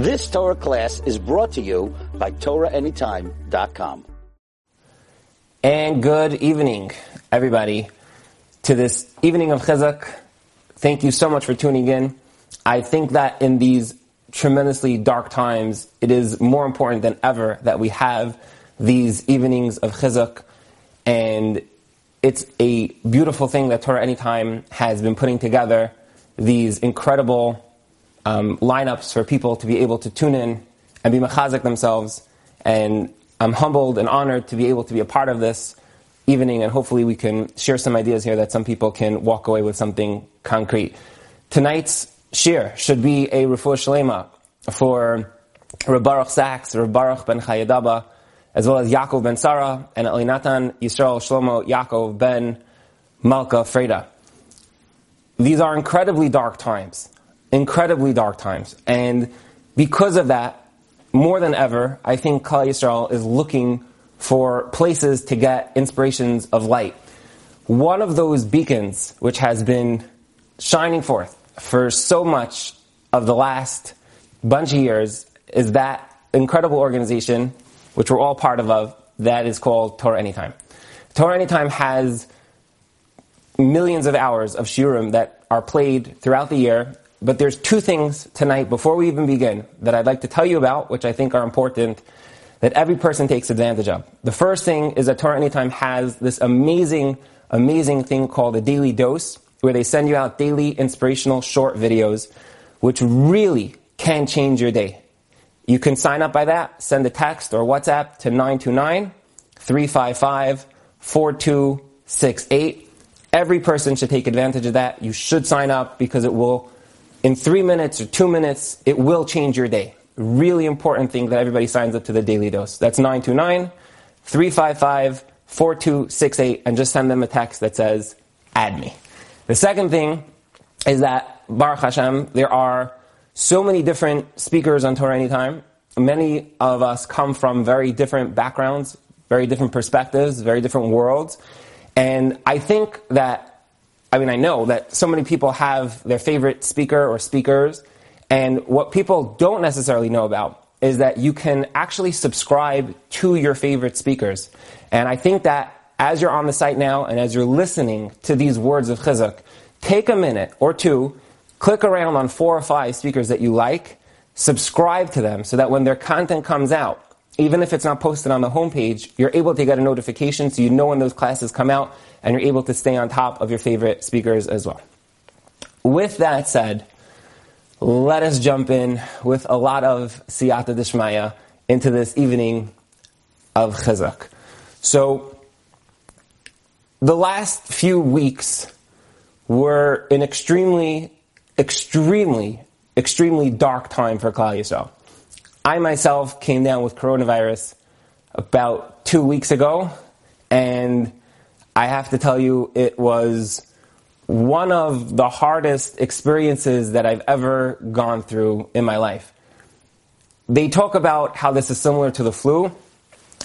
This Torah class is brought to you by TorahAnytime.com. And good evening, everybody, to this evening of Chizuk. Thank you so much for tuning in. I think that in these tremendously dark times, it is more important than ever that we have these evenings of Chizuk. And it's a beautiful thing that Torah Anytime has been putting together these incredible um, lineups for people to be able to tune in and be machazik themselves. And I'm humbled and honored to be able to be a part of this evening, and hopefully we can share some ideas here that some people can walk away with something concrete. Tonight's shiur should be a refuah shlema for Reb Baruch Sachs, Reb Baruch ben Chayadaba, as well as Yaakov ben Sarah, and Elinatan Yisrael Shlomo Yaakov ben Malka Freda. These are incredibly dark times incredibly dark times. And because of that, more than ever, I think Klal Yisrael is looking for places to get inspirations of light. One of those beacons, which has been shining forth for so much of the last bunch of years, is that incredible organization, which we're all part of, that is called Torah Anytime. Torah Anytime has millions of hours of shiurim that are played throughout the year but there's two things tonight before we even begin that I'd like to tell you about, which I think are important that every person takes advantage of. The first thing is that Torah Anytime has this amazing, amazing thing called a daily dose, where they send you out daily inspirational short videos, which really can change your day. You can sign up by that, send a text or WhatsApp to 929 355 4268. Every person should take advantage of that. You should sign up because it will in three minutes or two minutes, it will change your day. Really important thing that everybody signs up to the daily dose. That's 929 355 4268 and just send them a text that says, add me. The second thing is that, Baruch Hashem, there are so many different speakers on Torah Anytime. Many of us come from very different backgrounds, very different perspectives, very different worlds. And I think that I mean, I know that so many people have their favorite speaker or speakers, and what people don't necessarily know about is that you can actually subscribe to your favorite speakers. And I think that as you're on the site now and as you're listening to these words of chizuk, take a minute or two, click around on four or five speakers that you like, subscribe to them so that when their content comes out, even if it's not posted on the homepage, you're able to get a notification so you know when those classes come out and you're able to stay on top of your favorite speakers as well. With that said, let us jump in with a lot of siyata dishmaya into this evening of chizuk. So, the last few weeks were an extremely, extremely, extremely dark time for Klal Yisrael. I myself came down with coronavirus about two weeks ago, and I have to tell you, it was one of the hardest experiences that I've ever gone through in my life. They talk about how this is similar to the flu.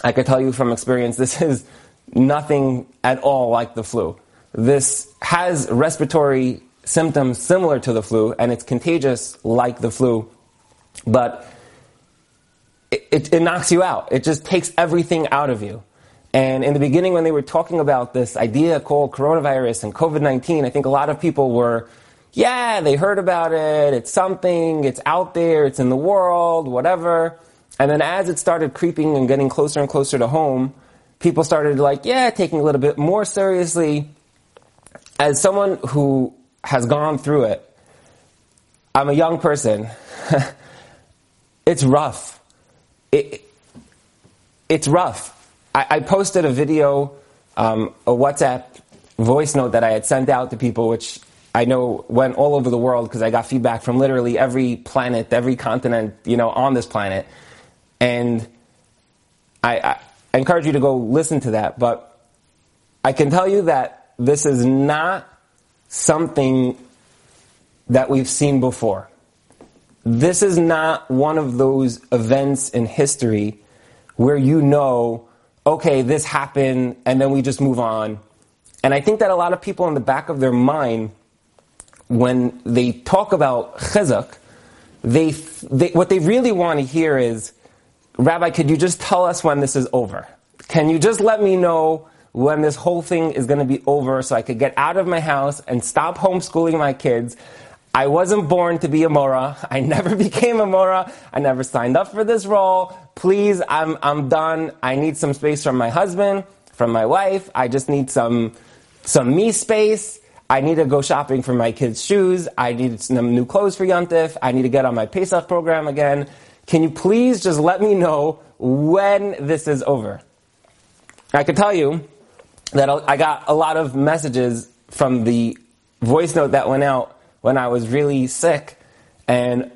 I can tell you from experience, this is nothing at all like the flu. This has respiratory symptoms similar to the flu, and it's contagious like the flu, but it, it, knocks you out. It just takes everything out of you. And in the beginning, when they were talking about this idea called coronavirus and COVID 19, I think a lot of people were, yeah, they heard about it, it's something, it's out there, it's in the world, whatever. And then as it started creeping and getting closer and closer to home, people started like, yeah, taking a little bit more seriously. As someone who has gone through it, I'm a young person. it's rough it, it's rough. I, I, posted a video, um, a WhatsApp voice note that I had sent out to people, which I know went all over the world because I got feedback from literally every planet, every continent, you know, on this planet. And I, I, I encourage you to go listen to that. But I can tell you that this is not something that we've seen before. This is not one of those events in history where you know, okay, this happened and then we just move on. And I think that a lot of people in the back of their mind, when they talk about chizuk, they, they, what they really want to hear is, Rabbi, could you just tell us when this is over? Can you just let me know when this whole thing is going to be over so I could get out of my house and stop homeschooling my kids? I wasn't born to be a Mora. I never became a Mora. I never signed up for this role. Please, I'm, I'm done. I need some space from my husband, from my wife. I just need some, some me space. I need to go shopping for my kids' shoes. I need some new clothes for Yontif. I need to get on my Pesach program again. Can you please just let me know when this is over? I can tell you that I got a lot of messages from the voice note that went out when I was really sick, and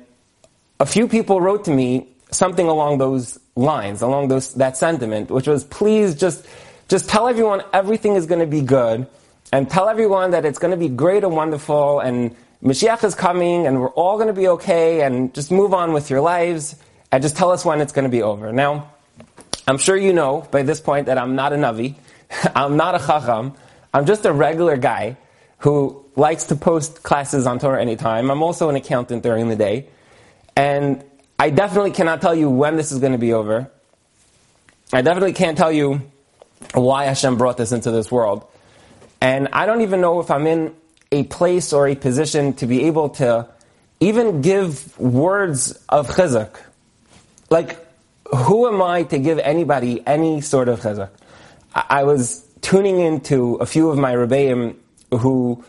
a few people wrote to me something along those lines, along those, that sentiment, which was please just, just tell everyone everything is going to be good and tell everyone that it's going to be great and wonderful and Mashiach is coming and we're all going to be okay and just move on with your lives and just tell us when it's going to be over. Now, I'm sure you know by this point that I'm not a Navi. I'm not a Chacham. I'm just a regular guy who likes to post classes on Torah anytime. I'm also an accountant during the day. And I definitely cannot tell you when this is going to be over. I definitely can't tell you why Hashem brought this into this world. And I don't even know if I'm in a place or a position to be able to even give words of chizuk. Like, who am I to give anybody any sort of chizuk? I was tuning into a few of my rebbeim who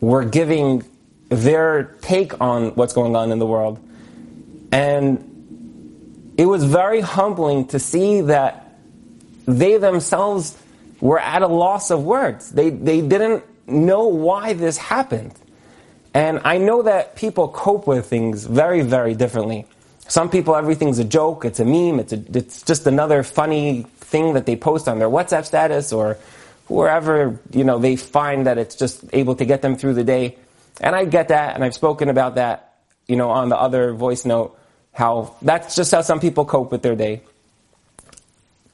were giving their take on what's going on in the world. And it was very humbling to see that they themselves were at a loss of words. They, they didn't know why this happened. And I know that people cope with things very, very differently. Some people, everything's a joke, it's a meme, it's, a, it's just another funny thing that they post on their WhatsApp status or wherever, you know, they find that it's just able to get them through the day. And I get that, and I've spoken about that, you know, on the other voice note, how that's just how some people cope with their day.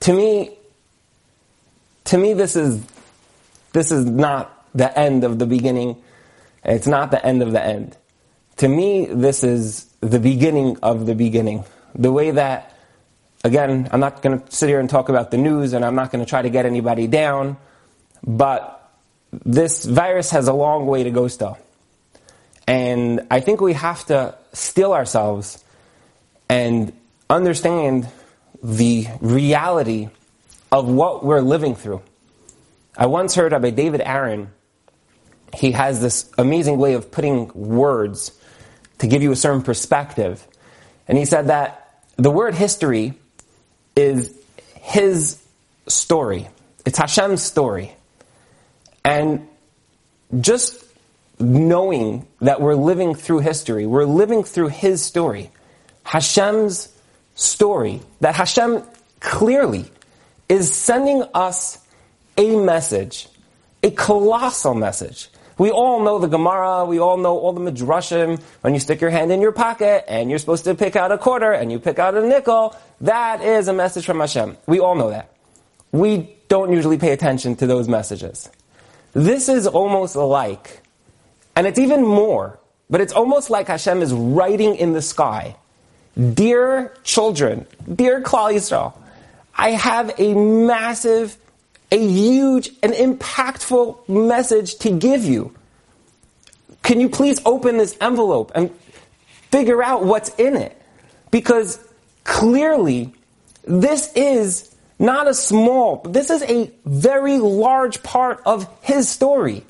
To me, to me, this is, this is not the end of the beginning. It's not the end of the end. To me, this is the beginning of the beginning. The way that, again, I'm not going to sit here and talk about the news and I'm not going to try to get anybody down, but this virus has a long way to go still. And I think we have to still ourselves and understand the reality of what we're living through. I once heard Rabbi David Aaron, he has this amazing way of putting words to give you a certain perspective. And he said that the word history is his story. It's Hashem's story. And just knowing that we're living through history, we're living through his story, Hashem's story, that Hashem clearly is sending us a message, a colossal message. We all know the Gemara, we all know all the Midrashim. When you stick your hand in your pocket and you're supposed to pick out a quarter and you pick out a nickel, that is a message from Hashem. We all know that. We don't usually pay attention to those messages. This is almost like, and it's even more, but it's almost like Hashem is writing in the sky. Dear children, dear Klal Yisrael, I have a massive, a huge, an impactful message to give you. Can you please open this envelope and figure out what's in it? Because clearly, this is not a small, this is a very large part of his story.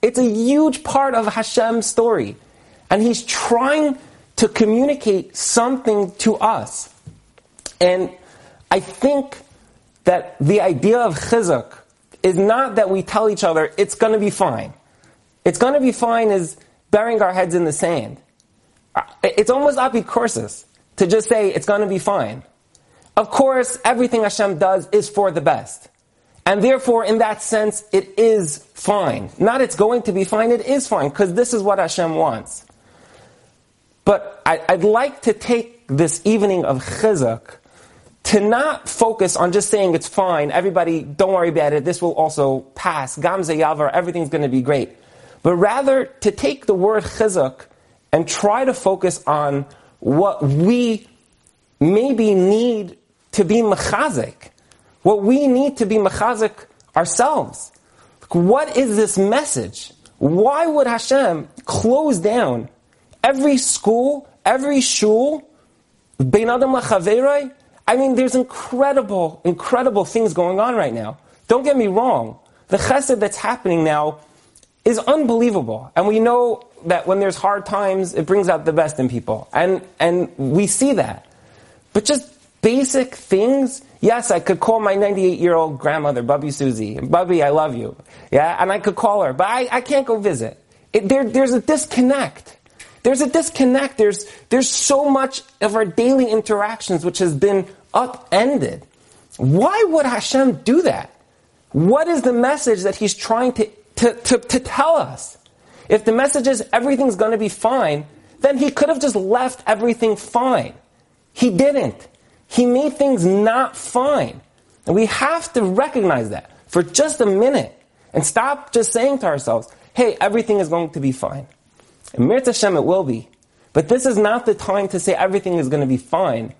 It's a huge part of Hashem's story. And he's trying to communicate something to us. And I think that the idea of chizuk is not that we tell each other it's going to be fine. It's going to be fine is burying our heads in the sand. Uh, it's almost apikorsis to just say it's going to be fine. Of course, everything Hashem does is for the best. And therefore, in that sense, it is fine. Not it's going to be fine, it is fine, because this is what Hashem wants. But I, would like to take this evening of chizuk to not focus on just saying it's fine, everybody, don't worry about it, this will also pass, gamze yavar, everything's going to be great. But rather to take the word chizuk and try to focus on what we maybe need to be mechazik, what we need to be mechazik ourselves. What is this message? Why would Hashem close down every school, every shul, Bein Adam Lachaveiro? I mean, there's incredible, incredible things going on right now. Don't get me wrong. The chesed that's happening now is unbelievable. And we know that when there's hard times, it brings out the best in people. And, and we see that. But just basic things, yes, I could call my 98 year old grandmother, Bubby Susie. Bubby, I love you. Yeah, and I could call her, but I, I can't go visit. It, there, there's a disconnect. There's a disconnect. There's, there's so much of our daily interactions which has been upended. Why would Hashem do that? What is the message that He's trying to, to, to, to tell us? If the message is everything's going to be fine, then He could have just left everything fine. He didn't. He made things not fine. And we have to recognize that for just a minute and stop just saying to ourselves, hey, everything is going to be fine. And Mir Hashem, it will be. But this is not the time to say everything is going to be fine.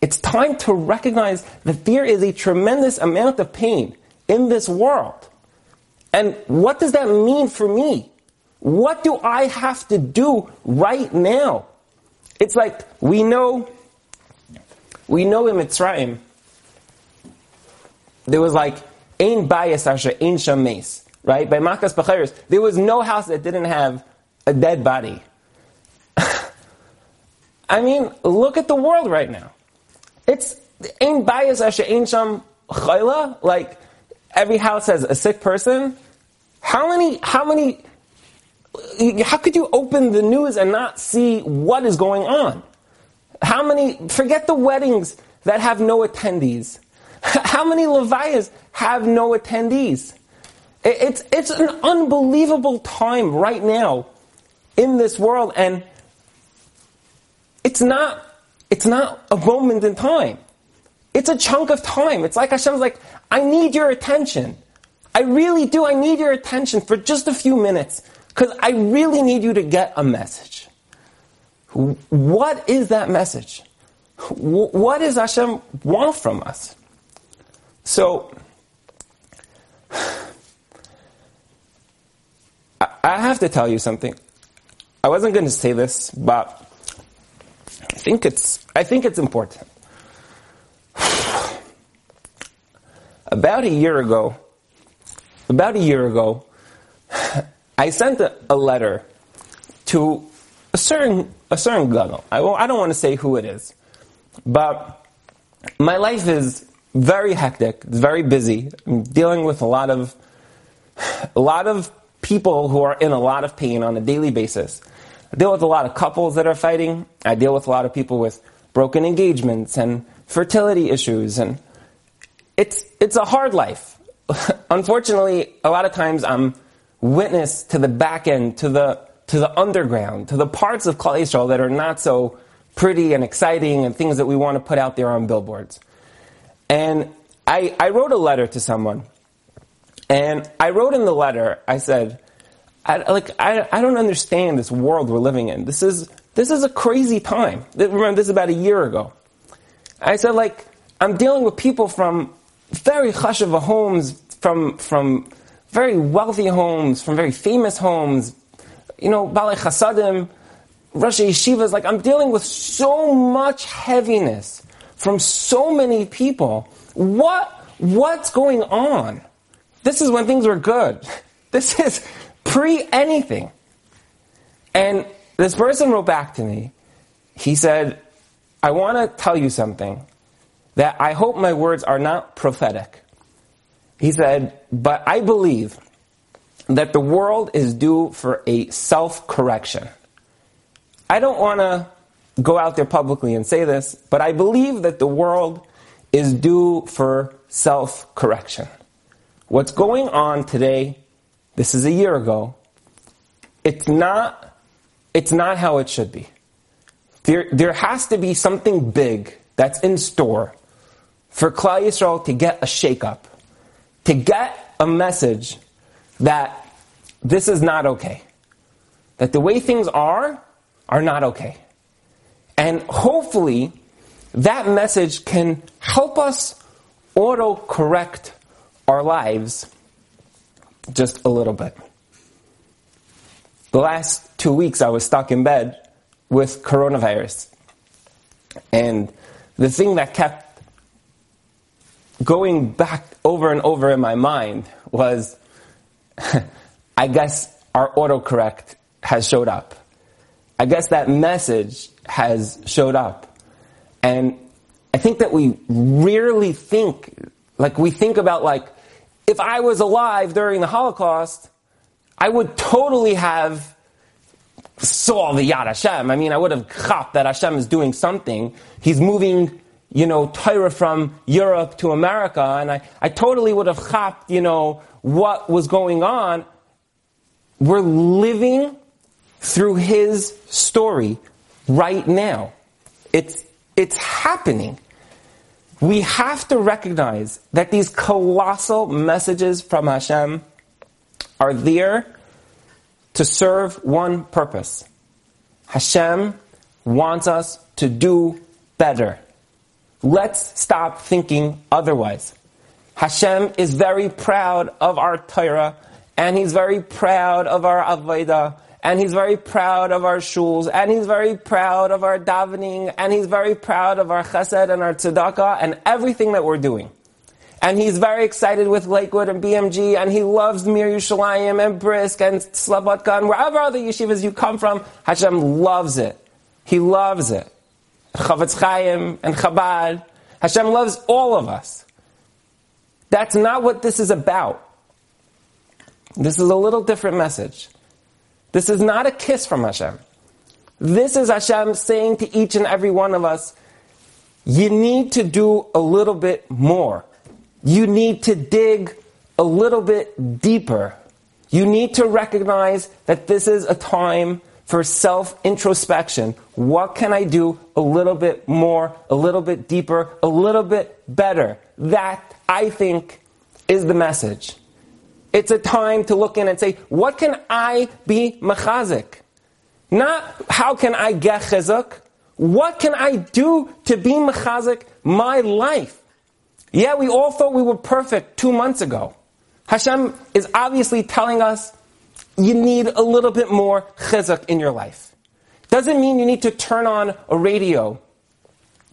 It's time to recognize that there is a tremendous amount of pain in this world. And what does that mean for me? What do I have to do right now? It's like we know, we know in Mitzrayim, there was like, Ein bias asher, ein shames, right? By Makas Bechoros, there was no house that didn't have a dead body. I mean, look at the world right now. It's ain't bias asher ain't sham chayla. Like every house has a sick person. How many? How many? How could you open the news and not see what is going on? How many? Forget the weddings that have no attendees. How many levayas have no attendees? It's it's an unbelievable time right now in this world, and it's not it's not a moment in time. It's a chunk of time. It's like Hashem's like, I need your attention. I really do. I need your attention for just a few minutes because I really need you to get a message. What is that message? What does Hashem want from us? So, I have to tell you something. I wasn't going to say this, but I think it's, I think it's important. About a year ago, about a year ago, I sent a, a letter to a certain a certain gadol. I, I don't want to say who it is, but my life is very hectic. It's very busy. I'm dealing with a lot of a lot of people who are in a lot of pain on a daily basis. I deal with a lot of couples that are fighting. I deal with a lot of people with broken engagements and fertility issues and it's it's a hard life. Unfortunately, a lot of times I'm witness to the back end, to the to the underground, to the parts of Klal Yisrael that are not so pretty and exciting and things that we want to put out there on billboards. And I, I wrote a letter to someone. And I wrote in the letter, I said, I, like, I, I don't understand this world we're living in. This is, this is a crazy time. Remember, this is about a year ago. I said, like, I'm dealing with people from very chashava homes, from, from very wealthy homes, from very famous homes, you know, Balei Chasadim, Rosh Yeshivas. Like, I'm dealing with so much heaviness from so many people. What, what's going on? This is when things were good. This is pre anything. And this person wrote back to me. He said, I want to tell you something that I hope my words are not prophetic. He said, but I believe that the world is due for a self correction. I don't want to go out there publicly and say this, but I believe that the world is due for self correction. What's going on today, this is a year ago, it's not, it's not how it should be. There, there has to be something big that's in store for Klal Yisrael to get a shakeup, to get a message that this is not okay. That the way things are, are not okay. And hopefully, that message can help us auto correct our lives just a little bit. The last two weeks, I was stuck in bed with coronavirus. And the thing that kept going back over and over in my mind was I guess our autocorrect has showed up. I guess that message has showed up. And I think that we rarely think, like we think about like, if I was alive during the Holocaust, I would totally have saw the Yad Hashem. I mean, I would have caught that Hashem is doing something. He's moving, you know, Torah from Europe to America, and I, I totally would have caught, you know, what was going on. We're living through his story right now. It's, it's happening. We have to recognize that these colossal messages from Hashem are there to serve one purpose. Hashem wants us to do better. Let's stop thinking otherwise. Hashem is very proud of our Torah, and He's very proud of our Avodah, and He's very proud of our shuls, and He's very proud of our davening, and He's very proud of our chesed and our tzedakah, and everything that we're doing. And he's very excited with Lakewood and BMG, and he loves Mir Yerushalayim and Brisk and Slobodka and wherever other yeshivas you come from, Hashem loves it. He loves it. Chofetz Chaim and Chabad. Hashem loves all of us. That's not what this is about. This is a little different message. This is not a kiss from Hashem. This is Hashem saying to each and every one of us, you need to do a little bit more. You need to dig a little bit deeper. You need to recognize that this is a time for self introspection. What can I do a little bit more, a little bit deeper, a little bit better? That, I think, is the message. It's a time to look in and say, what can I be mechazik? Not how can I get chizuk? What can I do to be mechazik my life? Yeah, we all thought we were perfect two months ago. Hashem is obviously telling us you need a little bit more chizuk in your life. Doesn't mean you need to turn on a radio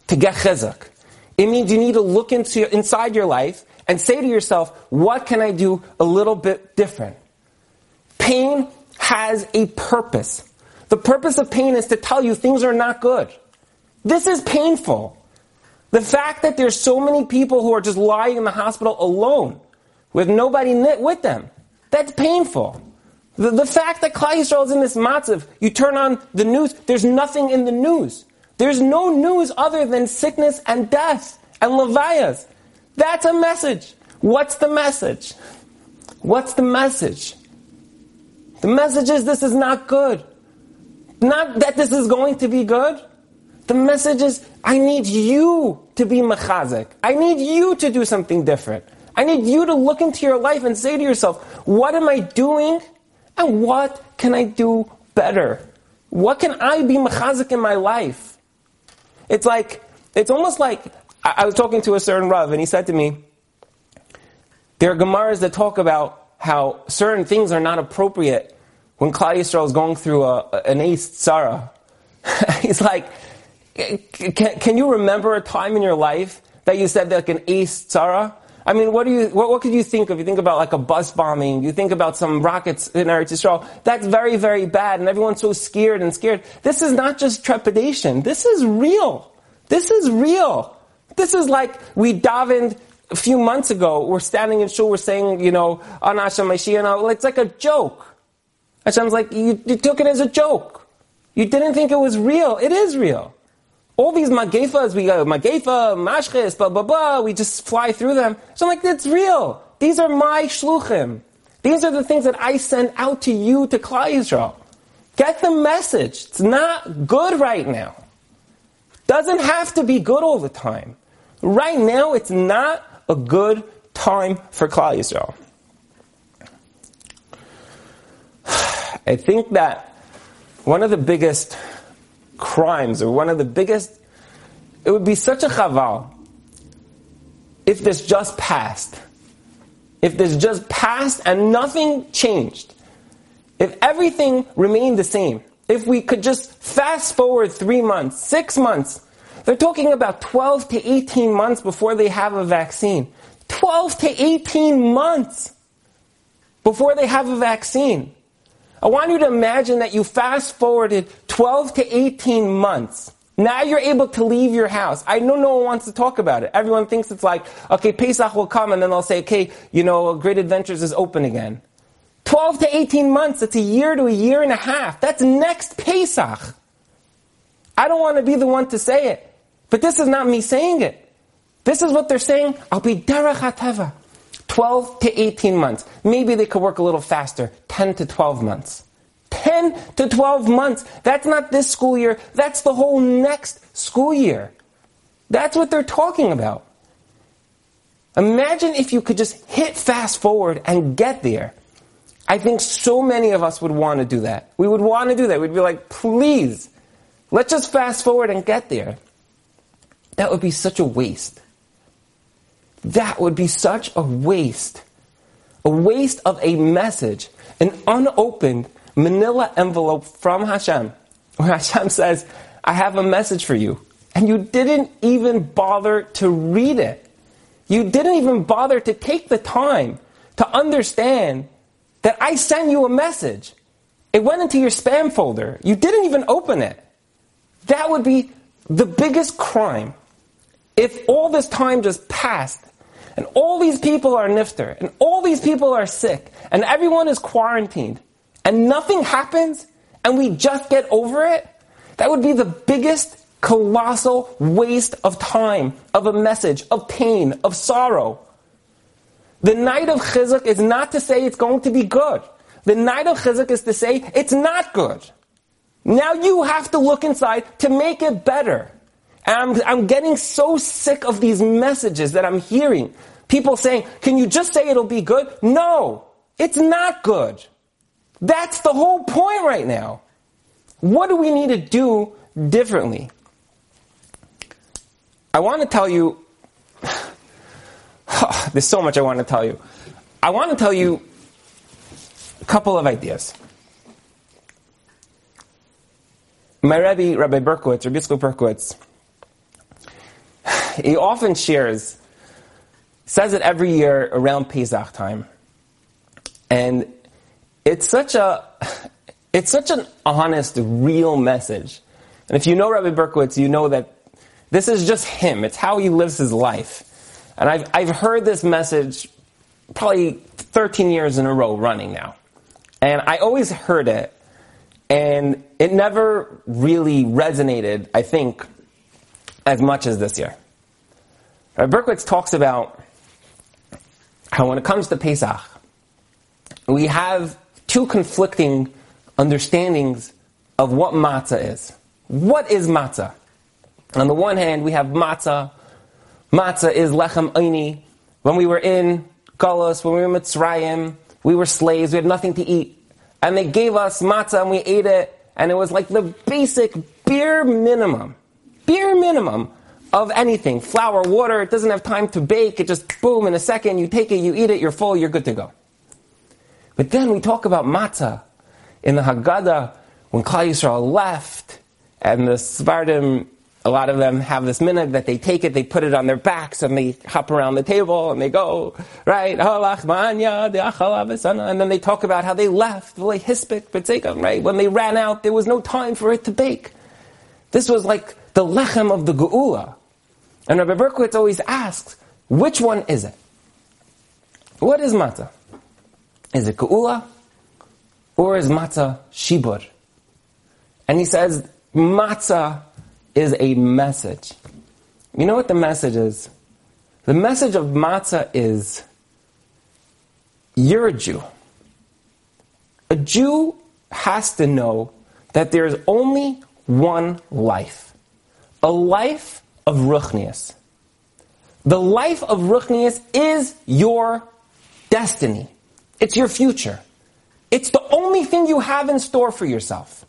to get chizuk. It means you need to look into inside your life and say to yourself, what can I do a little bit different? Pain has a purpose. The purpose of pain is to tell you things are not good. This is painful. The fact that there's so many people who are just lying in the hospital alone with nobody with them, that's painful. The, the fact that Yisrael is in this matzav, you turn on the news, there's nothing in the news. There's no news other than sickness and death and levayas. That's a message. What's the message? What's the message? The message is this is not good. Not that this is going to be good. The message is I need you to be machazik. I need you to do something different. I need you to look into your life and say to yourself, what am I doing and what can I do better? What can I be machazik in my life? It's like, it's almost like I, I was talking to a certain Rav, and he said to me, there are Gemaras that talk about how certain things are not appropriate when Klal Yisrael is going through a, an eis tzara. He's like, can, can, you remember a time in your life that you said like an eis tzara? I mean, what do you, what, what could you think of? You think about like a bus bombing, you think about some rockets in Eretz Yisrael. That's very, very bad, and everyone's so scared and scared. This is not just trepidation. This is real. This is real. This is like we davened a few months ago. We're standing in shul. We're saying, you know, on Hashem Mashiach. It's like a joke. Hashem's like, you, you took it as a joke. You didn't think it was real. It is real. All these magefas, we go, magefa, mashches, blah, blah, blah, we just fly through them. So I'm like, it's real. These are my shluchim. These are the things that I send out to you to Klal Yisrael. Get the message. It's not good right now. Doesn't have to be good all the time. Right now, it's not a good time for Klal Yisrael. I think that one of the biggest crimes or one of the biggest, it would be such a chaval if this just passed. If this just passed and nothing changed. If everything remained the same. If we could just fast forward three months, six months. They're talking about 12 to 18 months before they have a vaccine. 12 to 18 months before they have a vaccine. I want you to imagine that you fast forwarded 12 to 18 months. Now you're able to leave your house. I know no one wants to talk about it. Everyone thinks it's like, okay, Pesach will come and then they'll say, okay, you know, Great Adventures is open again. 12 to 18 months, it's a year to a year and a half. That's next Pesach. I don't want to be the one to say it, but this is not me saying it. This is what they're saying. I'll be derech hateva. 12 to 18 months. Maybe they could work a little faster. 10 to 12 months. 10 to 12 months. That's not this school year. That's the whole next school year. That's what they're talking about. Imagine if you could just hit fast forward and get there. I think so many of us would want to do that. We would want to do that. We'd be like, please, let's just fast forward and get there. That would be such a waste. That would be such a waste. A waste of a message, an unopened manila envelope from Hashem, where Hashem says, I have a message for you. And you didn't even bother to read it. You didn't even bother to take the time to understand that I sent you a message. It went into your spam folder. You didn't even open it. That would be the biggest crime if all this time just passed and all these people are nifter, and all these people are sick, and everyone is quarantined, and nothing happens, and we just get over it, that would be the biggest colossal waste of time, of a message, of pain, of sorrow. The night of chizuk is not to say it's going to be good. The night of chizuk is to say it's not good. Now you have to look inside to make it better. And I'm, I'm getting so sick of these messages that I'm hearing. People saying, can you just say it'll be good? No, it's not good. That's the whole point right now. What do we need to do differently? I want to tell you, there's so much I want to tell you. I want to tell you a couple of ideas. My Rebbe, Rabbi Berkowitz, Rabbi Yitzchak Berkowitz, he often shares, says it every year around Pesach time. And it's such a, it's such an honest, real message. And if you know Rabbi Berkowitz, you know that this is just him. It's how he lives his life. And I've, I've heard this message probably 13 years in a row running now. And I always heard it, and it never really resonated, I think, as much as this year. Rabbi Berkowitz talks about how when it comes to Pesach, we have two conflicting understandings of what matzah is. What is matzah? On the one hand, we have matzah. Matzah is lechem eini. When we were in Galus, when we were in Mitzrayim, we were slaves, we had nothing to eat. And they gave us matzah and we ate it, and it was like the basic bare minimum, bare minimum of anything. Flour, water, it doesn't have time to bake. It just, boom, in a second, you take it, you eat it, you're full, you're good to go. But then we talk about matzah in the Haggadah when Klal Yisrael left, and the Sephardim, a lot of them have this minute that they take it, they put it on their backs, and they hop around the table, and they go, right, and then they talk about how they left, right? When they ran out, there was no time for it to bake. This was like the lechem of the geula. And Rabbi Berkowitz always asks, which one is it? What is matzah? Is it geula? Or is matzah shibur? And he says, matzah is a message. You know what the message is? The message of matzah is, you're a Jew. A Jew has to know that there's only one life. A life of Ruchnius. The life of Ruchnius is your destiny. It's your future. It's the only thing you have in store for yourself.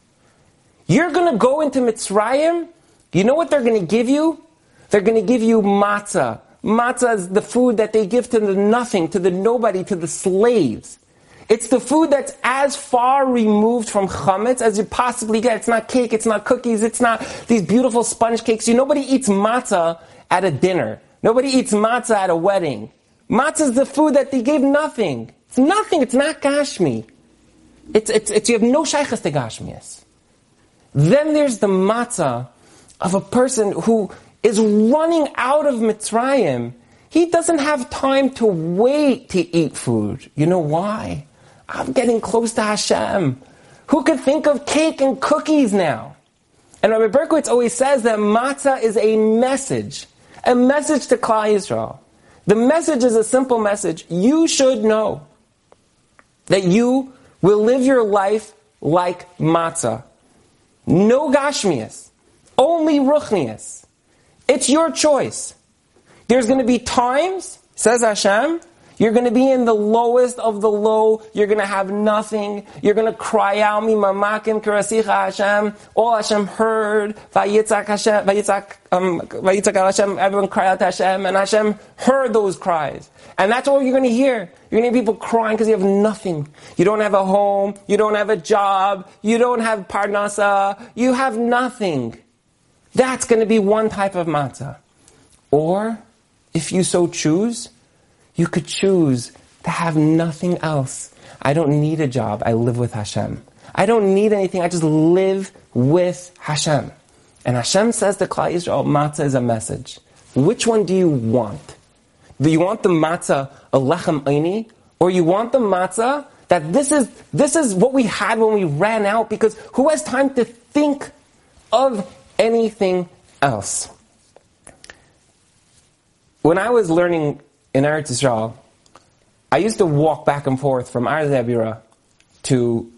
You're going to go into Mitzrayim. You know what they're going to give you? They're going to give you matzah. Matzah is the food that they give to the nothing, to the nobody, to the slaves. It's the food that's as far removed from chametz as you possibly get. It's not cake, it's not cookies, it's not these beautiful sponge cakes. You nobody eats matzah at a dinner. Nobody eats matzah at a wedding. Matzah is the food that they gave nothing. It's nothing. It's not gashmi. It's, it's, it's you have no shaykhs to gashmias. Then there's the matzah of a person who is running out of Mitzrayim. He doesn't have time to wait to eat food. You know why? I'm getting close to Hashem. Who could think of cake and cookies now? And Rabbi Berkowitz always says that matzah is a message, a message to Klal Yisrael. The message is a simple message. You should know that you will live your life like matzah. No gashmias, only ruchnias. It's your choice. There's going to be times, says Hashem, you're going to be in the lowest of the low. You're going to have nothing. You're going to cry out, "Mi mamakim karasicha Hashem." All Hashem heard, vayitzak Hashem, vayitzak, um, vayitzak Hashem. Everyone cried out to Hashem, and Hashem heard those cries. And that's all you're going to hear. You're going to hear people crying because you have nothing. You don't have a home. You don't have a job. You don't have parnasa. You have nothing. That's going to be one type of matzah. Or, if you so choose, you could choose to have nothing else. I don't need a job. I live with Hashem. I don't need anything. I just live with Hashem. And Hashem says to Klal Yisrael, matzah is a message. Which one do you want? Do you want the matzah, a lechem aini? Or you want the matzah that this is, this is what we had when we ran out because who has time to think of anything else? When I was learning in Eretz Yisrael, I used to walk back and forth from Arzei Habira to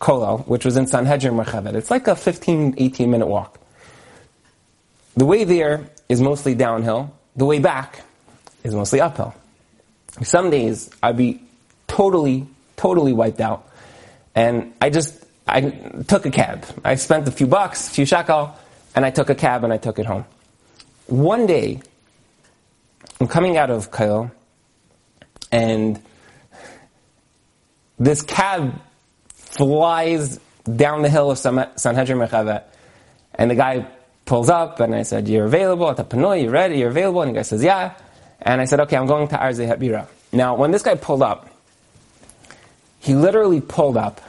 Kollel, which was in Sanhedria Murchevet. It's like a 15, 18 minute walk. The way there is mostly downhill. The way back is mostly uphill. Some days I'd be totally, totally wiped out. And I just, I took a cab. I spent a few bucks, a few shekel, and I took a cab and I took it home. One day, I'm coming out of Kollel, and this cab flies down the hill of Sanhedria Murchevet, and the guy pulls up, and I said, "You're available at the Panoy? You're ready? You're available?" And the guy says, "Yeah." And I said, "Okay, I'm going to Arzei Habira." Now, when this guy pulled up, he literally pulled up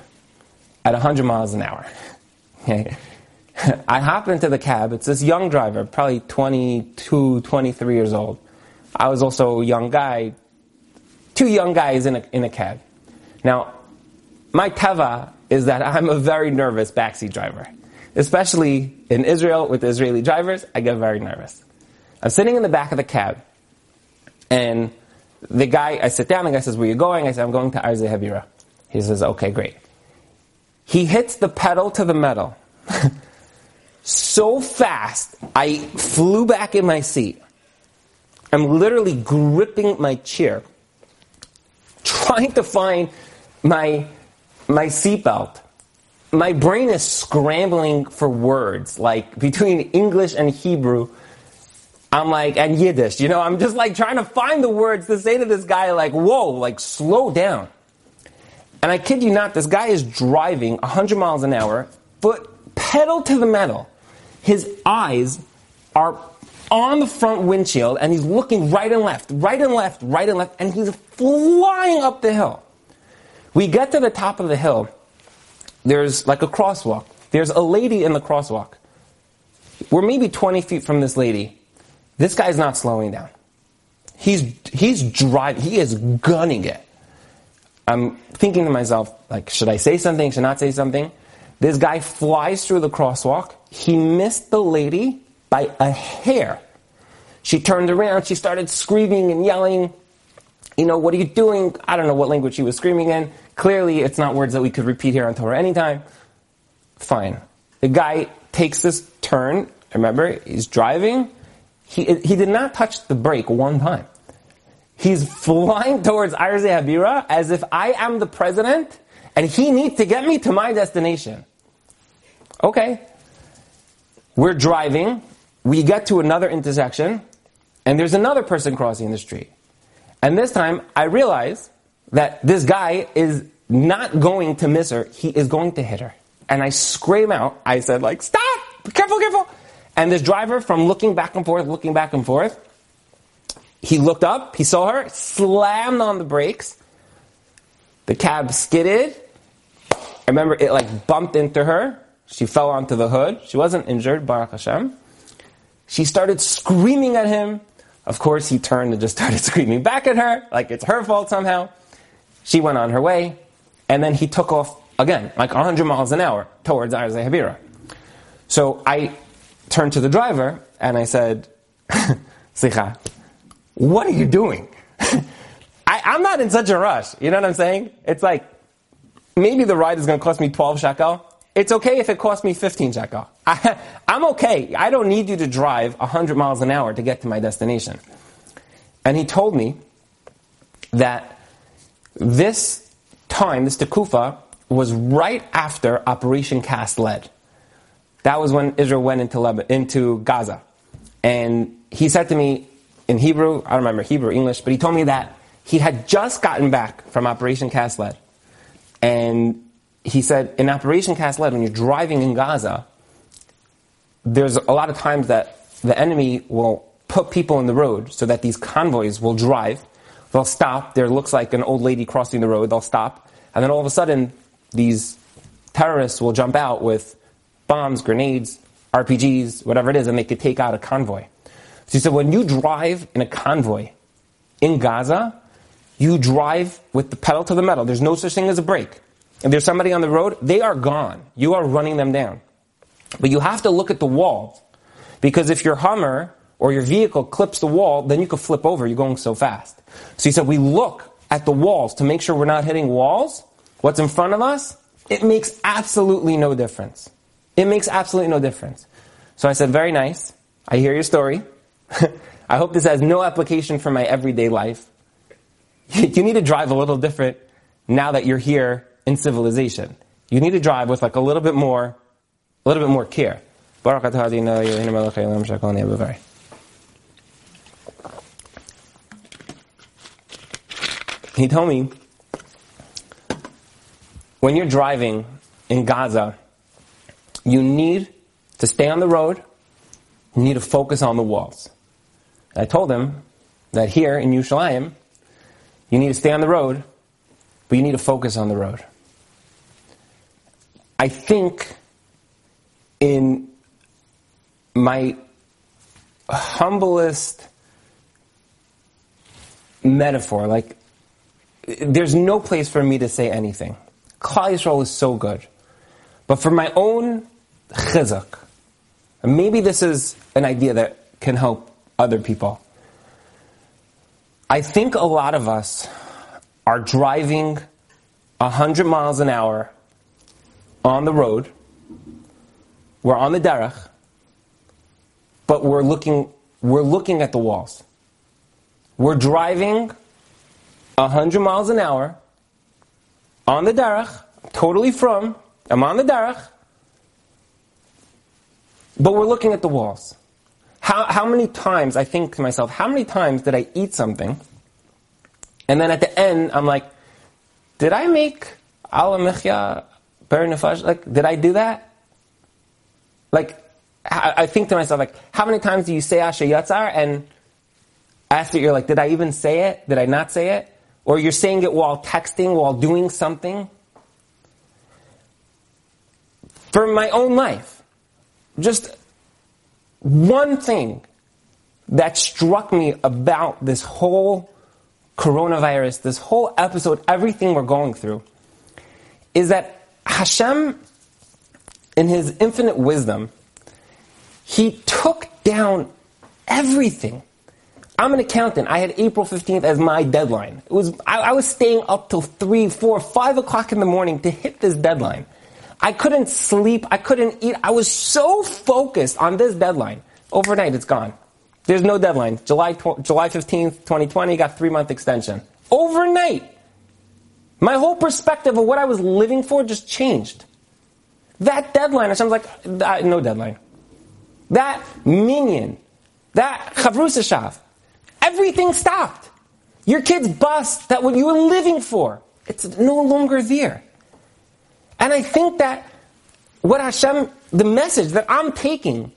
at 100 miles an hour. I hop into the cab. It's this young driver, probably 22, 23 years old. I was also a young guy, two young guys in a, in a cab. Now, my teva is that I'm a very nervous backseat driver. Especially in Israel with Israeli drivers, I get very nervous. I'm sitting in the back of the cab, and the guy, I sit down, the guy says, Where are you going? I said, I'm going to Arzei Habira. He says, Okay, great. He hits the pedal to the metal so fast, I flew back in my seat. I'm literally gripping my chair, trying to find my, my seatbelt. My brain is scrambling for words, like between English and Hebrew. I'm like, and Yiddish, you know, I'm just like trying to find the words to say to this guy, like, whoa, like, slow down. And I kid you not, this guy is driving 100 miles an hour, foot pedal to the metal. His eyes are on the front windshield and he's looking right and left, right and left, right and left, and he's flying up the hill. We get to the top of the hill. There's like a crosswalk. There's a lady in the crosswalk. We're maybe 20 feet from this lady. This guy's not slowing down. He's, he's driving, he is gunning it. I'm thinking to myself, like, should I say something? Should I not say something? This guy flies through the crosswalk. He missed the lady by a hair. She turned around, she started screaming and yelling, you know, what are you doing? I don't know what language she was screaming in. Clearly, it's not words that we could repeat here on Torah anytime. Fine. The guy takes this turn. Remember, he's driving. He, he did not touch the brake one time. He's flying towards Arzei Habira as if I am the president and he needs to get me to my destination. Okay. We're driving. We get to another intersection, and there's another person crossing the street. And this time, I realize that this guy is not going to miss her. He is going to hit her. And I scream out. I said, like, stop! Careful, careful! And this driver, from looking back and forth, looking back and forth, he looked up, he saw her, slammed on the brakes. The cab skidded. I remember it like bumped into her. She fell onto the hood. She wasn't injured, Baruch Hashem. She started screaming at him. Of course, he turned and just started screaming back at her, like it's her fault somehow. She went on her way, and then he took off again, like 100 miles an hour towards Arzei Habira. So I turned to the driver and I said, Slicha, what are you doing? I, am not in such a rush. You know what I'm saying? It's like, maybe the ride is going to cost me 12 shekel. It's okay if it costs me 15 shekel. I, I'm okay. I don't need you to drive 100 miles an hour to get to my destination. And he told me that this time, this Tekufa, was right after Operation Cast Lead. That was when Israel went into, Lebanon, into Gaza. And he said to me, in Hebrew, I don't remember Hebrew, English, but he told me that he had just gotten back from Operation Cast Lead. And he said, in Operation Cast Lead, when you're driving in Gaza, there's a lot of times that the enemy will put people in the road so that these convoys will drive. They'll stop. There looks like an old lady crossing the road. They'll stop. And then all of a sudden, these terrorists will jump out with bombs, grenades, RPGs, whatever it is, and they could take out a convoy. So he said, when you drive in a convoy in Gaza, you drive with the pedal to the metal. There's no such thing as a brake. If there's somebody on the road, they are gone. You are running them down. But you have to look at the wall. Because if your Hummer or your vehicle clips the wall, then you could flip over. You're going so fast. So he said, we look at the walls to make sure we're not hitting walls. What's in front of us? It makes absolutely no difference. It makes absolutely no difference. So I said, very nice. I hear your story. I hope this has no application for my everyday life. you need to drive a little different now that you're here in civilization. You need to drive with like a little bit more, a little bit more care. He told me when you're driving in Gaza, you need to stay on the road, you need to focus on the walls. I told him that here in Yerushalayim, you need to stay on the road, but you need to focus on the road. I think in my humblest metaphor, like, there's no place for me to say anything. Klal Yisrael is so good. But for my own chizuk, maybe this is an idea that can help other people. I think a lot of us are driving 100 miles an hour on the road. We're on the derech, but we're looking, we're looking at the walls. We're driving 100 miles an hour on the derech, totally from, I'm on the derech, but we're looking at the walls. How, how many times, I think to myself, how many times did I eat something, and then at the end, I'm like, did I make ala nefesh? Like, did I do that? Like, I think to myself, like, how many times do you say Asher Yatzar, and after you're like, did I even say it? Did I not say it? Or you're saying it while texting, while doing something? For my own life, just one thing that struck me about this whole coronavirus, this whole episode, everything we're going through, is that Hashem, in His infinite wisdom, He took down everything. I'm an accountant. I had April 15th as my deadline. It was, I, I was staying up till 3, 4, 5 o'clock in the morning to hit this deadline. I couldn't sleep. I couldn't eat. I was so focused on this deadline. Overnight, it's gone. There's no deadline. July, July 15th, 2020, got three month extension. Overnight. My whole perspective of what I was living for just changed. That deadline, Hashem's like, no deadline. That minyan, that chavrusashav, everything stopped. Your kid's bus, that what you were living for, it's no longer there. And I think that what Hashem, the message that I'm taking,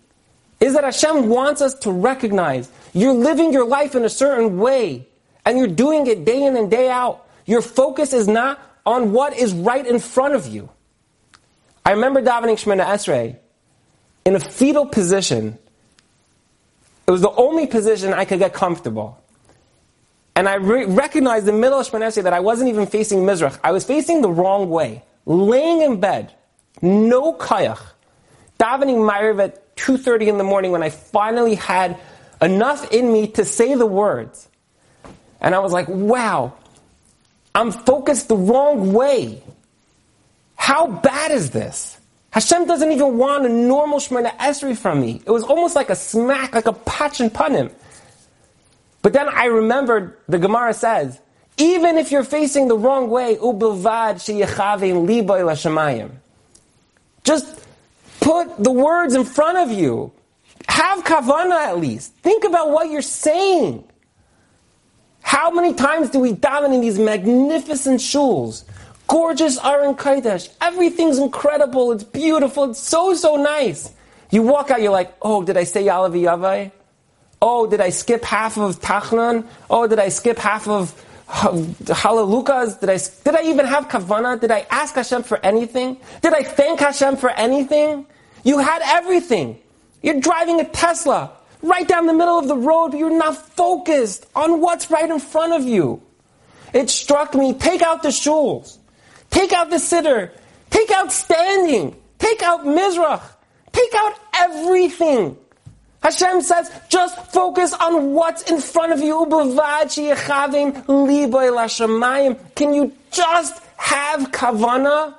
is that Hashem wants us to recognize you're living your life in a certain way, and you're doing it day in and day out. Your focus is not on what is right in front of you. I remember davening Shemona Esrei in a fetal position. It was the only position I could get comfortable. And I re- recognized in the middle of Shemona Esrei that I wasn't even facing Mizrach. I was facing the wrong way. Laying in bed, no kayach, davening Ma'ariv at 2.30 in the morning when I finally had enough in me to say the words. And I was like, wow, I'm focused the wrong way. How bad is this? Hashem doesn't even want a normal Shemona Esrei from me. It was almost like a smack, like a patch and him. But then I remembered the Gemara says, even if you're facing the wrong way, uvelvad sheyakhavein libo ilashmaya. Just put the words in front of you. Have kavana at least. Think about what you're saying. How many times do we daven in these magnificent shuls? Gorgeous Aron Kodesh. Everything's incredible. It's beautiful. It's so, so nice. You walk out, you're like, oh, did I say Yalav Yavai? Oh, did I skip half of Tachnan? Oh, did I skip half of Hallelujahs? Did I, did I even have Kavana? Did I ask Hashem for anything? Did I thank Hashem for anything? You had everything. You're driving a Tesla right down the middle of the road, but you're not focused on what's right in front of you. It struck me, take out the shuls. Take out the siddur. Take out standing. Take out mizrach. Take out everything. Hashem says, just focus on what's in front of you. Can you just have kavana?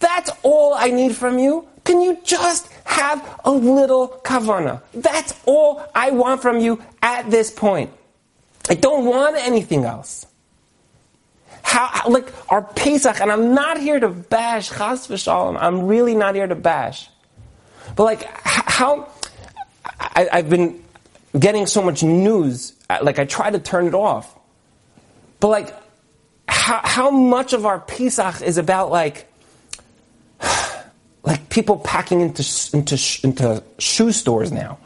That's all I need from you. Can you just have a little kavana? That's all I want from you at this point. I don't want anything else. How, like our Pesach, and I'm not here to bash Chas v'shalom. I'm really not here to bash. But like how I, I've been getting so much news, like I try to turn it off. But like how, how much of our Pesach is about like like people packing into into into shoe stores now.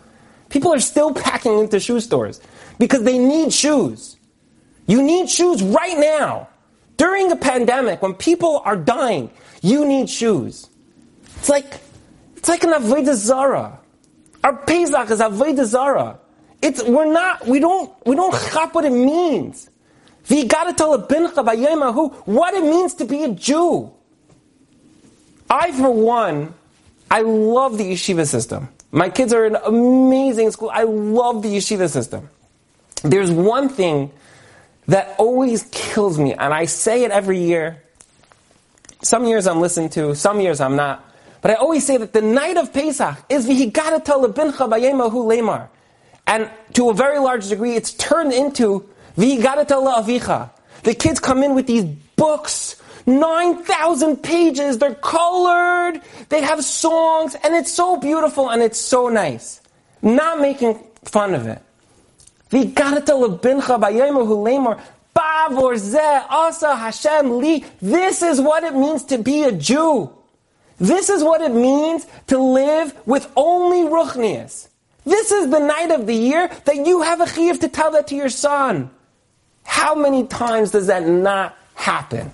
People are still packing into shoe stores because they need shoes. You need shoes right now. During a pandemic, when people are dying, you need shoes. It's like, it's like an Avodah Zara. Our Pesach is Avodah Zara. It's, we're not, we don't, we don't chop what it means. We gotta tell a bincha what it means to be a Jew. I, for one, I love the yeshiva system. My kids are in amazing school. I love the yeshiva system. There's one thing that always kills me, and I say it every year. Some years I'm listening to, some years I'm not. But I always say that the night of Pesach is v'higata lebincha bayemahu lemar. And to a very large degree, it's turned into v'higata avicha. The kids come in with these books, 9,000 pages, they're colored, they have songs, and it's so beautiful and it's so nice. Not making fun of it. This is what it means to be a Jew. This is what it means to live with only ruchnias. This is the night of the year that you have a chiyuv to tell that to your son. How many times does that not happen?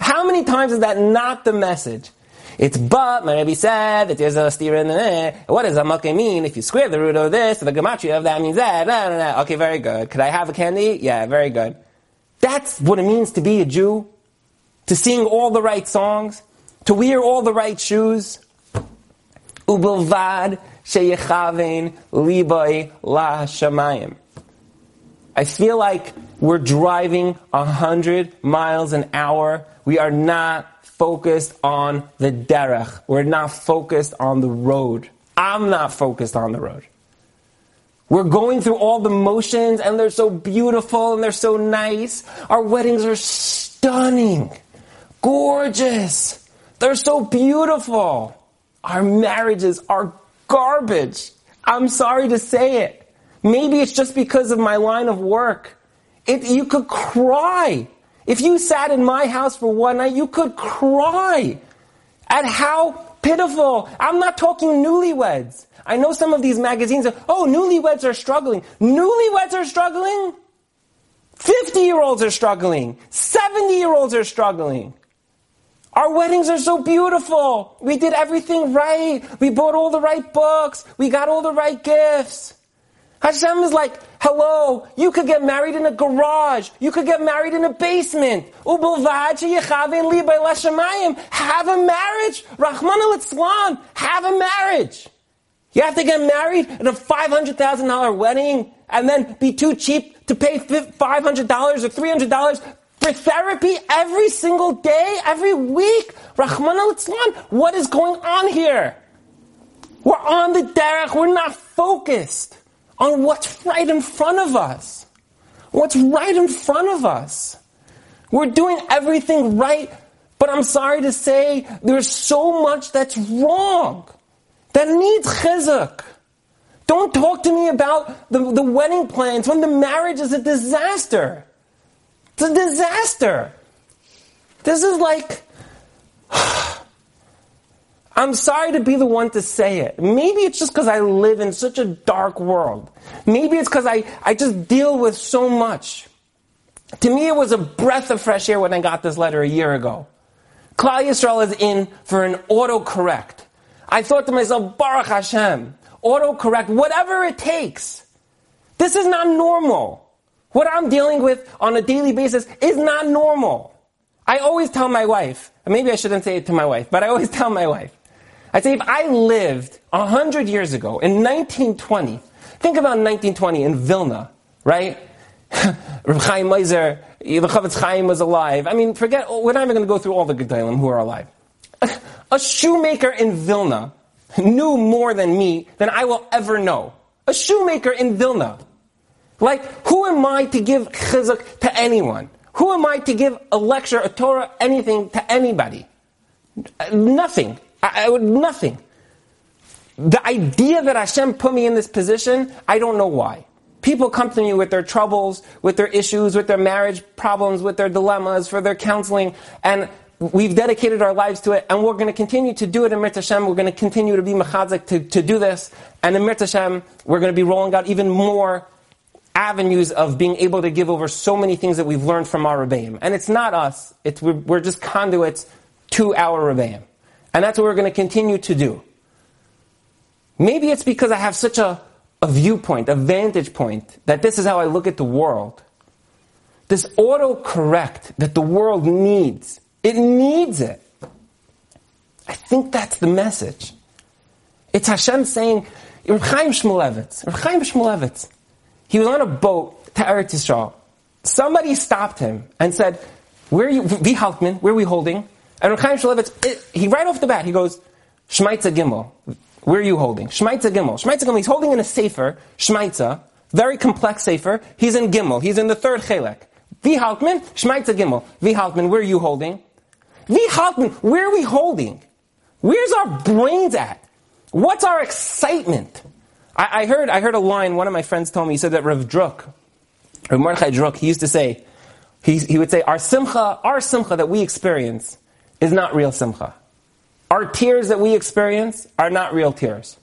How many times is that not the message? It's but, my Rebbe said that there's a steer in the, what does a mean? If you square the root of this, the gematria of that means that, nah, nah, nah. Okay, very good. Could I have a candy? Yeah, very good. That's what it means to be a Jew. To sing all the right songs. To wear all the right shoes. Ubelvad sheyechavein libay la shamayim. I feel like we're driving a hundred miles an hour. We are not focused on the derech. We're not focused on the road. I'm not focused on the road. We're going through all the motions and they're so beautiful and they're so nice. Our weddings are stunning, gorgeous. They're so beautiful. our marriages are garbage. I'm sorry to say it. Maybe it's just because of my line of work. It, you could cry. If you sat in my house for one night, you could cry at how pitiful. I'm not talking newlyweds. I know some of these magazines are, oh, newlyweds are struggling. Newlyweds are struggling? 50 year olds are struggling. 70 year olds are struggling. Our weddings are so beautiful. We did everything right. We bought all the right books. We got all the right gifts. Hashem is like, hello, you could get married in a garage. You could get married in a basement. Have a marriage. Rahman al Have a marriage. You have to get married at a $500,000 wedding and then be too cheap to pay $500 or $300 for therapy every single day, every week. Rahman al what is going on here? We're on the derech, we're not focused on what's right in front of us. What's right in front of us. We're doing everything right, but I'm sorry to say there's so much that's wrong that needs chizuk. Don't talk to me about the, the wedding plans when the marriage is a disaster. It's a disaster. This is like, I'm sorry to be the one to say it. Maybe it's just because I live in such a dark world. Maybe it's because I, I just deal with so much. To me, it was a breath of fresh air when I got this letter a year ago. Klal Yisrael is in for an autocorrect. I thought to myself, Baruch Hashem, autocorrect, whatever it takes. This is not normal. What I'm dealing with on a daily basis is not normal. I always tell my wife, maybe I shouldn't say it to my wife, but I always tell my wife, I say if I lived a hundred years ago in 1920, think about 1920 in Vilna, right? Reb Chaim Ozer, the Chofetz Chaim was alive. I mean, forget, we're not even going to go through all the Gedolim who are alive. A shoemaker in Vilna knew more than me than I will ever know. A shoemaker in Vilna. Like, who am I to give chizuk to anyone? Who am I to give a lecture, a Torah, anything to anybody? Nothing. I, I would, nothing. The idea that Hashem put me in this position, I don't know why. People come to me with their troubles, with their issues, with their marriage problems, with their dilemmas, for their counseling, and we've dedicated our lives to it, and we're going to continue to do it in Mir Hashem. We're going to continue to be machazik to, to do this, and in Mir Hashem, we're going to be rolling out even more avenues of being able to give over so many things that we've learned from our Rebbeim. And it's not us, it's, we're, we're just conduits to our Rebbeim. And that's what we're going to continue to do. Maybe it's because I have such a, a viewpoint, a vantage point, that this is how I look at the world. This autocorrect that the world needs it needs it. I think that's the message. It's Hashem saying, Reb Chaim Shmulevitz, Reb Shmulevitz, he was on a boat to Eretz Yisrael. Somebody stopped him and said, where are you, V. Haltman, where are we holding? And Reb Chaim Shmulevitz, he right off the bat, he goes, Shmaitza Gimel. Where are you holding? Shmaitza Gimel. Shmaitza Gimel, he's holding in a sefer, Shmaitza, very complex sefer. He's in Gimel. He's in the third Chelek. V. Haltman, Shmaitza Gimel. V. Haltman, where are you holding? We halten, where are we holding? Where's our brains at? What's our excitement? I, I, heard, I heard a line, one of my friends told me, he said that Rav Druk, Rav Mordechai Druk, he used to say, he, he would say, our simcha, our simcha that we experience is not real simcha. Our tears that we experience are not real tears.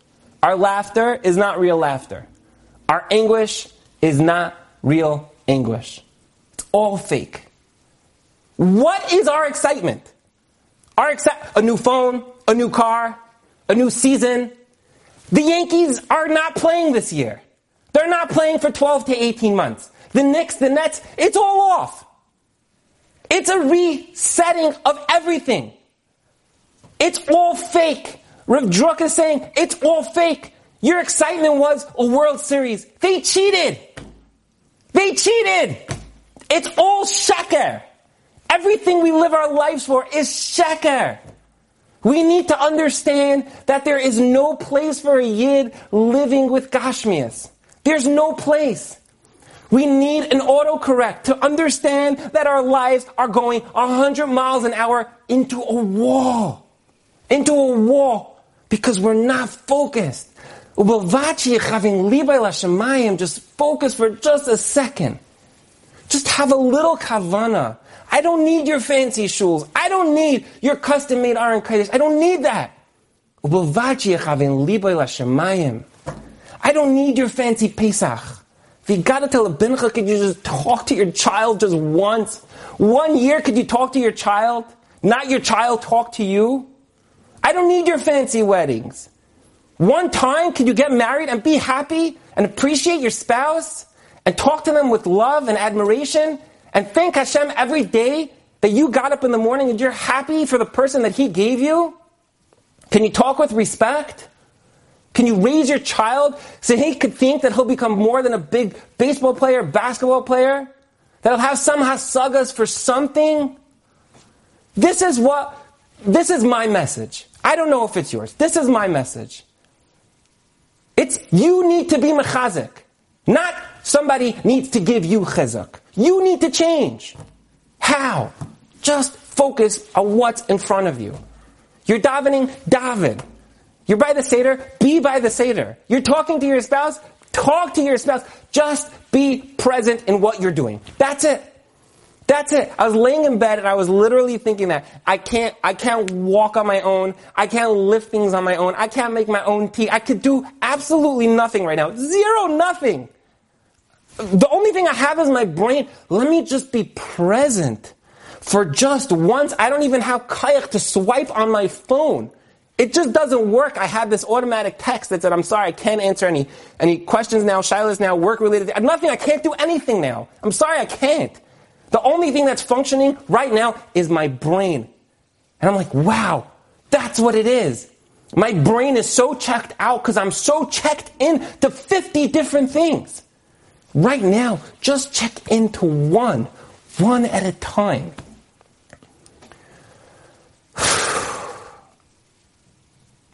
Our laughter is not real laughter. Our anguish is not real anguish. It's all fake. What is our excitement? Our exci- a new phone, a new car, a new season. The Yankees are not playing this year. They're not playing for 12 to 18 months. The Knicks, the Nets, it's all off. It's a resetting of everything. It's all fake. Rav Druk is saying it's all fake. Your excitement was a World Series. They cheated. They cheated. It's all sheker. Everything we live our lives for is sheker. We need to understand that there is no place for a yid living with gashmias. There's no place. We need an autocorrect to understand that our lives are going 100 miles an hour into a wall. Into a wall. Because we're not focused. Just focus for just a second. Just have a little kavana. I don't need your fancy shuls. I don't need your custom made Aron Kodesh. I don't need that. I don't need your fancy Pesach. If you gotta tell a bincha, could you just talk to your child just once? One year, could you talk to your child? Not your child talk to you? I don't need your fancy weddings. One time, could you get married and be happy and appreciate your spouse and talk to them with love and admiration and thank Hashem every day that you got up in the morning and you're happy for the person that He gave you? Can you talk with respect? Can you raise your child so he could think that he'll become more than a big baseball player, basketball player? That he'll have some hasagas for something? This is what, this is my message. I don't know if it's yours. This is my message. It's, you need to be mechazik. Not somebody needs to give you chizuk. You need to change. How? Just focus on what's in front of you. You're davening, daven. You're by the Seder, be by the Seder. You're talking to your spouse, talk to your spouse. Just be present in what you're doing. That's it. That's it. I was laying in bed and I was literally thinking that I can't, I can't walk on my own. I can't lift things on my own. I can't make my own tea. I could do absolutely nothing right now. Zero, nothing. The only thing I have is my brain. Let me just be present for just once. I don't even have kayach to swipe on my phone. It just doesn't work. I have this automatic text that said, I'm sorry, I can't answer any, any questions now. shailos now work related. Nothing. I can't do anything now. I'm sorry, I can't. The only thing that's functioning right now is my brain. And I'm like, wow, that's what it is. My brain is so checked out because I'm so checked in to 50 different things. Right now, just check into one, one at a time.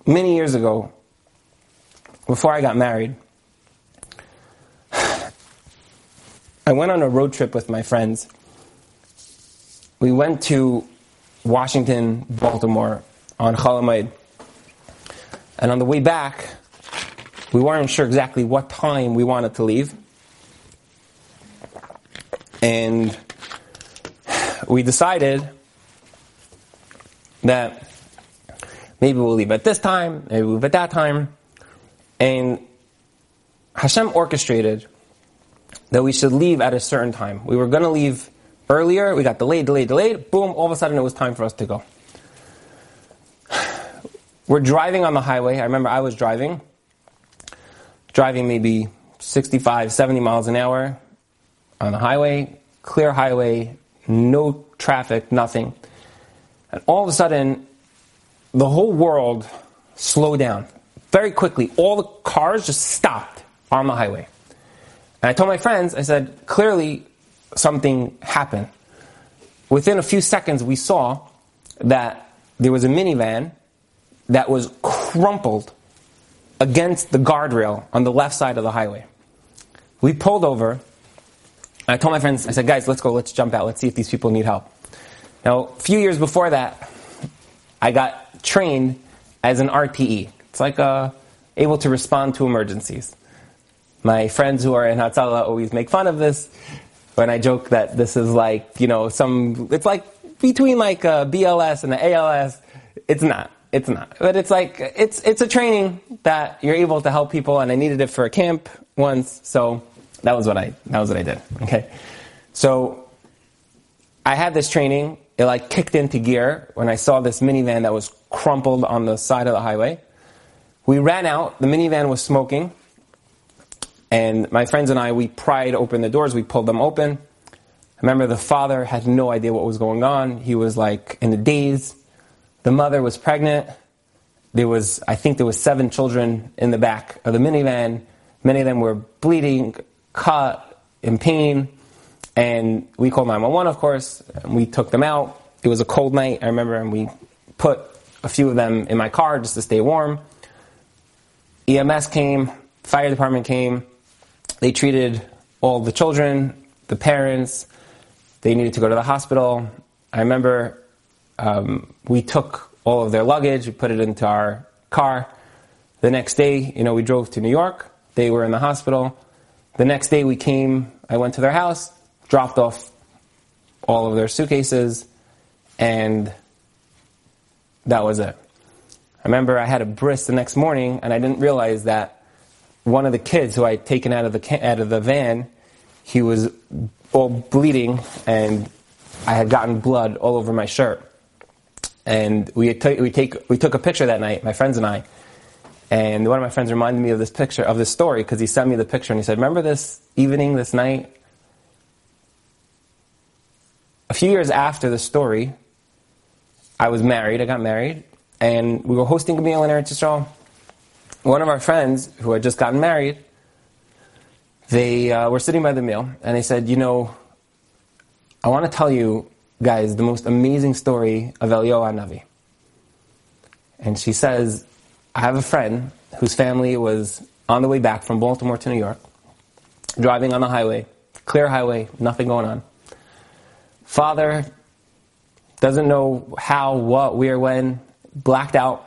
Many years ago, before I got married, I went on a road trip with my friends we went to Washington, Baltimore on Chalamayid. And on the way back, we weren't sure exactly what time we wanted to leave. And we decided that maybe we'll leave at this time, maybe we'll leave at that time. And Hashem orchestrated that we should leave at a certain time. We were going to leave earlier, we got delayed, delayed, delayed. Boom, all of a sudden it was time for us to go. We're driving on the highway. I remember I was driving, driving maybe 65, 70 miles an hour on the highway, clear highway, no traffic, nothing. And all of a sudden, the whole world slowed down. Very quickly, all the cars just stopped on the highway. And I told my friends, I said, clearly something happened. Within a few seconds, we saw that there was a minivan that was crumpled against the guardrail on the left side of the highway. We pulled over. I told my friends, I said, guys, let's go, let's jump out, let's see if these people need help. Now, a few years before that, I got trained as an RTE. It's like uh, able to respond to emergencies. My friends who are in Hatzalah always make fun of this when I joke that this is like, you know, some, it's like between like a BLS and the ALS. It's not. It's not. But it's like, it's, it's a training that you're able to help people and I needed it for a camp once. So that was what I, that was what I did. Okay. So I had this training. It like kicked into gear when I saw this minivan that was crumpled on the side of the highway. We ran out. The minivan was smoking. And my friends and I, we pried open the doors, we pulled them open. I remember the father had no idea what was going on. He was like in a daze. The mother was pregnant. There was, I think there was seven children in the back of the minivan. Many of them were bleeding, cut, in pain. And we called 911, of course. We took them out. It was a cold night, I remember, and we put a few of them in my car just to stay warm. EMS came, fire department came. They treated all the children, the parents. They needed to go to the hospital. I remember um, we took all of their luggage, we put it into our car. The next day, you know, we drove to New York. They were in the hospital. The next day we came, I went to their house, dropped off all of their suitcases, and that was it. I remember I had a bris the next morning, and I didn't realize that one of the kids who I had taken out of the out of the van, he was all bleeding, and I had gotten blood all over my shirt. And we t- we take we took a picture that night, my friends and I. And one of my friends reminded me of this picture of this story because he sent me the picture and he said, "Remember this evening, this night?" A few years after the story, I was married. I got married, and we were hosting a meal in Eretz Yisrael. One of our friends who had just gotten married, they uh, were sitting by the meal, and they said, "You know, I want to tell you guys the most amazing story of Eliyahu Navi." And she says, "I have a friend whose family was on the way back from Baltimore to New York, driving on the highway, clear highway, nothing going on. Father doesn't know how, what, where, when, blacked out.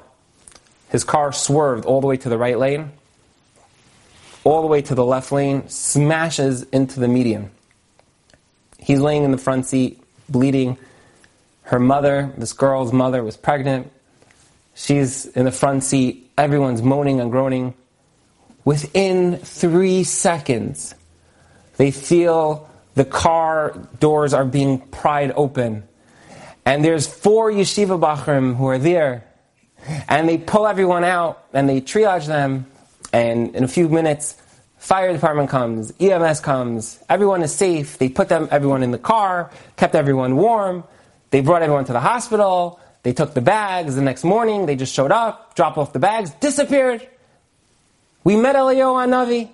His car swerved all the way to the right lane, all the way to the left lane, smashes into the median. He's laying in the front seat, bleeding. Her mother, this girl's mother, was pregnant. She's in the front seat. Everyone's moaning and groaning. Within three seconds, they feel the car doors are being pried open and there's four yeshiva bachrim who are there, and they pull everyone out and they triage them, and in a few minutes, fire department comes, EMS comes, everyone is safe. They put them everyone in the car, kept everyone warm. They brought everyone to the hospital. They took the bags. The next morning, they just showed up, dropped off the bags, disappeared. We met Eliyahu Navi.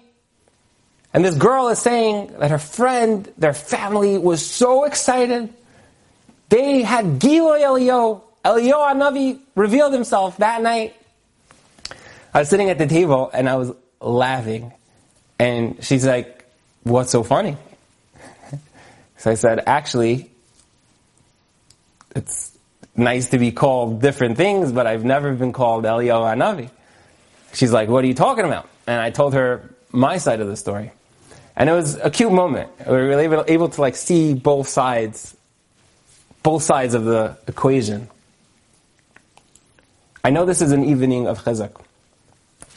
And this girl is saying that her friend, their family was so excited they had Giloy Eliyahu. Eliyahu Hanavi revealed himself that night. I was sitting at the table and I was laughing. And she's like, What's so funny? so I said, Actually, it's nice to be called different things, but I've never been called Eliyahu Hanavi. She's like, What are you talking about? And I told her my side of the story. And it was a cute moment. We were able, able to like see both sides both sides of the equation. I know this is an evening of chizuk.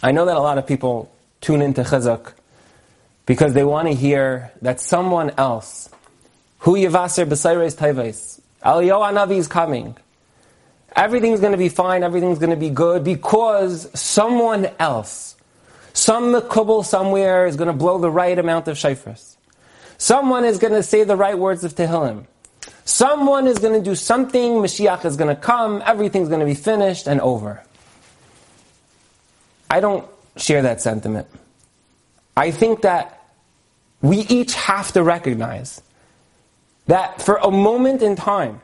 I know that a lot of people tune into chizuk because they want to hear that someone else, who yivaser b'sayres tayves, Eliyahu Navi is coming. Everything's going to be fine, everything's going to be good because someone else, some mekubal somewhere is going to blow the right amount of shayfras. Someone is going to say the right words of Tehillim. Someone is going to do something, Mashiach is going to come, everything's going to be finished and over. I don't share that sentiment. I think that we each have to recognize that for a moment in time,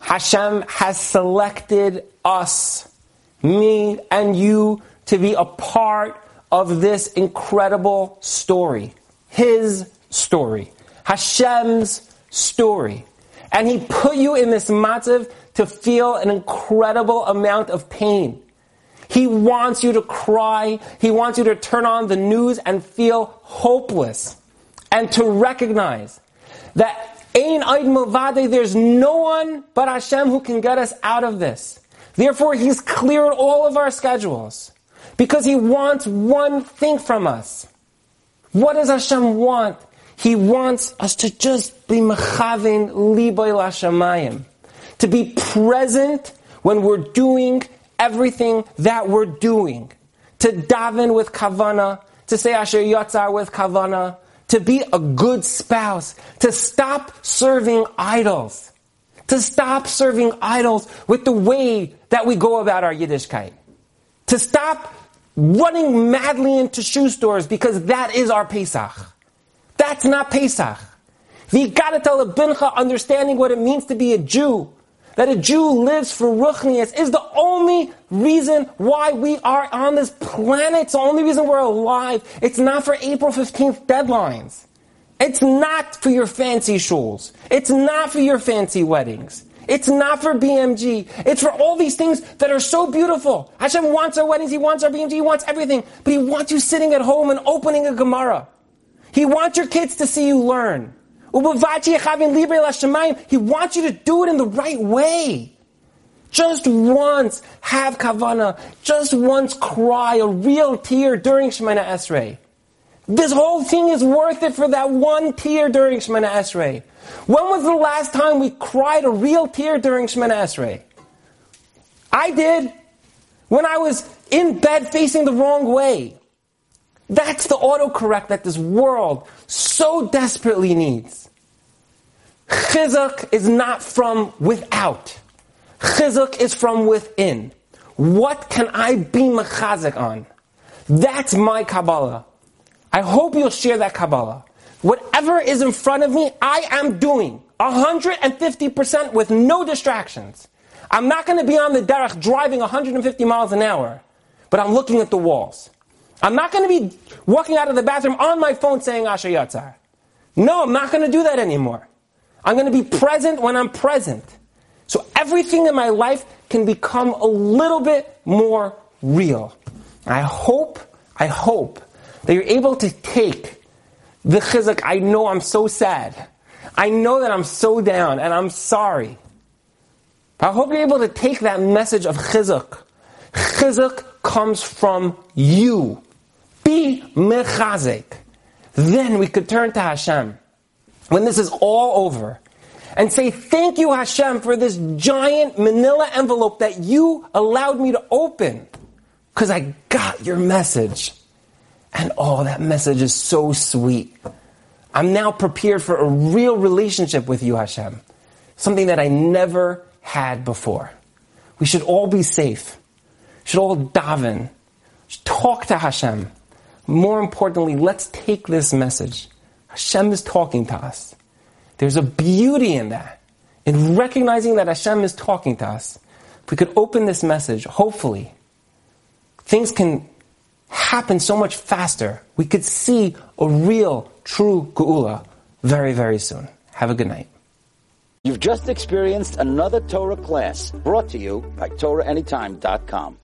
Hashem has selected us, me and you, to be a part of this incredible story. His story. Hashem's story. And He put you in this matzav to feel an incredible amount of pain. He wants you to cry. He wants you to turn on the news and feel hopeless. And to recognize that Ein Eid Milvade, there's no one but Hashem who can get us out of this. Therefore, He's cleared all of our schedules. Because He wants one thing from us. What does Hashem want? He wants us to just be mechavin liboy lashamayim. To be present when we're doing everything that we're doing. To daven with kavana. To say asher yotzar with kavana. To be a good spouse. To stop serving idols. To stop serving idols with the way that we go about our Yiddishkeit. To stop running madly into shoe stores because that is our Pesach. That's not Pesach. We gotta tell a bincha understanding what it means to be a Jew. That a Jew lives for ruchnias is the only reason why we are on this planet. It's the only reason we're alive. It's not for April 15th deadlines. It's not for your fancy shuls. It's not for your fancy weddings. It's not for BMG. It's for all these things that are so beautiful. Hashem wants our weddings, He wants our BMG, He wants everything. But He wants you sitting at home and opening a Gemara. He wants your kids to see you learn. He wants you to do it in the right way. Just once have kavana. Just once cry a real tear during Shemona Esrei. This whole thing is worth it for that one tear during Shemona Esrei. When was the last time we cried a real tear during Shemona Esrei? I did. When I was in bed facing the wrong way. That's the autocorrect that this world so desperately needs. Chizuk is not from without. Chizuk is from within. What can I be mechazik on? That's my Kabbalah. I hope you'll share that Kabbalah. Whatever is in front of me, I am doing 150% with no distractions. I'm not going to be on the derech driving 150 miles an hour, but I'm looking at the walls. I'm not going to be walking out of the bathroom on my phone saying Asher Yatzar. No, I'm not going to do that anymore. I'm going to be present when I'm present. So everything in my life can become a little bit more real. I hope, I hope that you're able to take the chizuk. I know I'm so sad. I know that I'm so down and I'm sorry. I hope you're able to take that message of chizuk. Chizuk comes from you. Be mechazek. Then we could turn to Hashem. When this is all over, and say, Thank you, Hashem, for this giant manila envelope that you allowed me to open. Because I got your message. And oh, that message is so sweet. I'm now prepared for a real relationship with you, Hashem. Something that I never had before. We should all be safe. We should all daven. Should talk to Hashem. More importantly, let's take this message. Hashem is talking to us. There's a beauty in that, in recognizing that Hashem is talking to us. If we could open this message, hopefully, things can happen so much faster. We could see a real, true Geula very, very soon. Have a good night. You've just experienced another Torah class brought to you by TorahAnytime.com.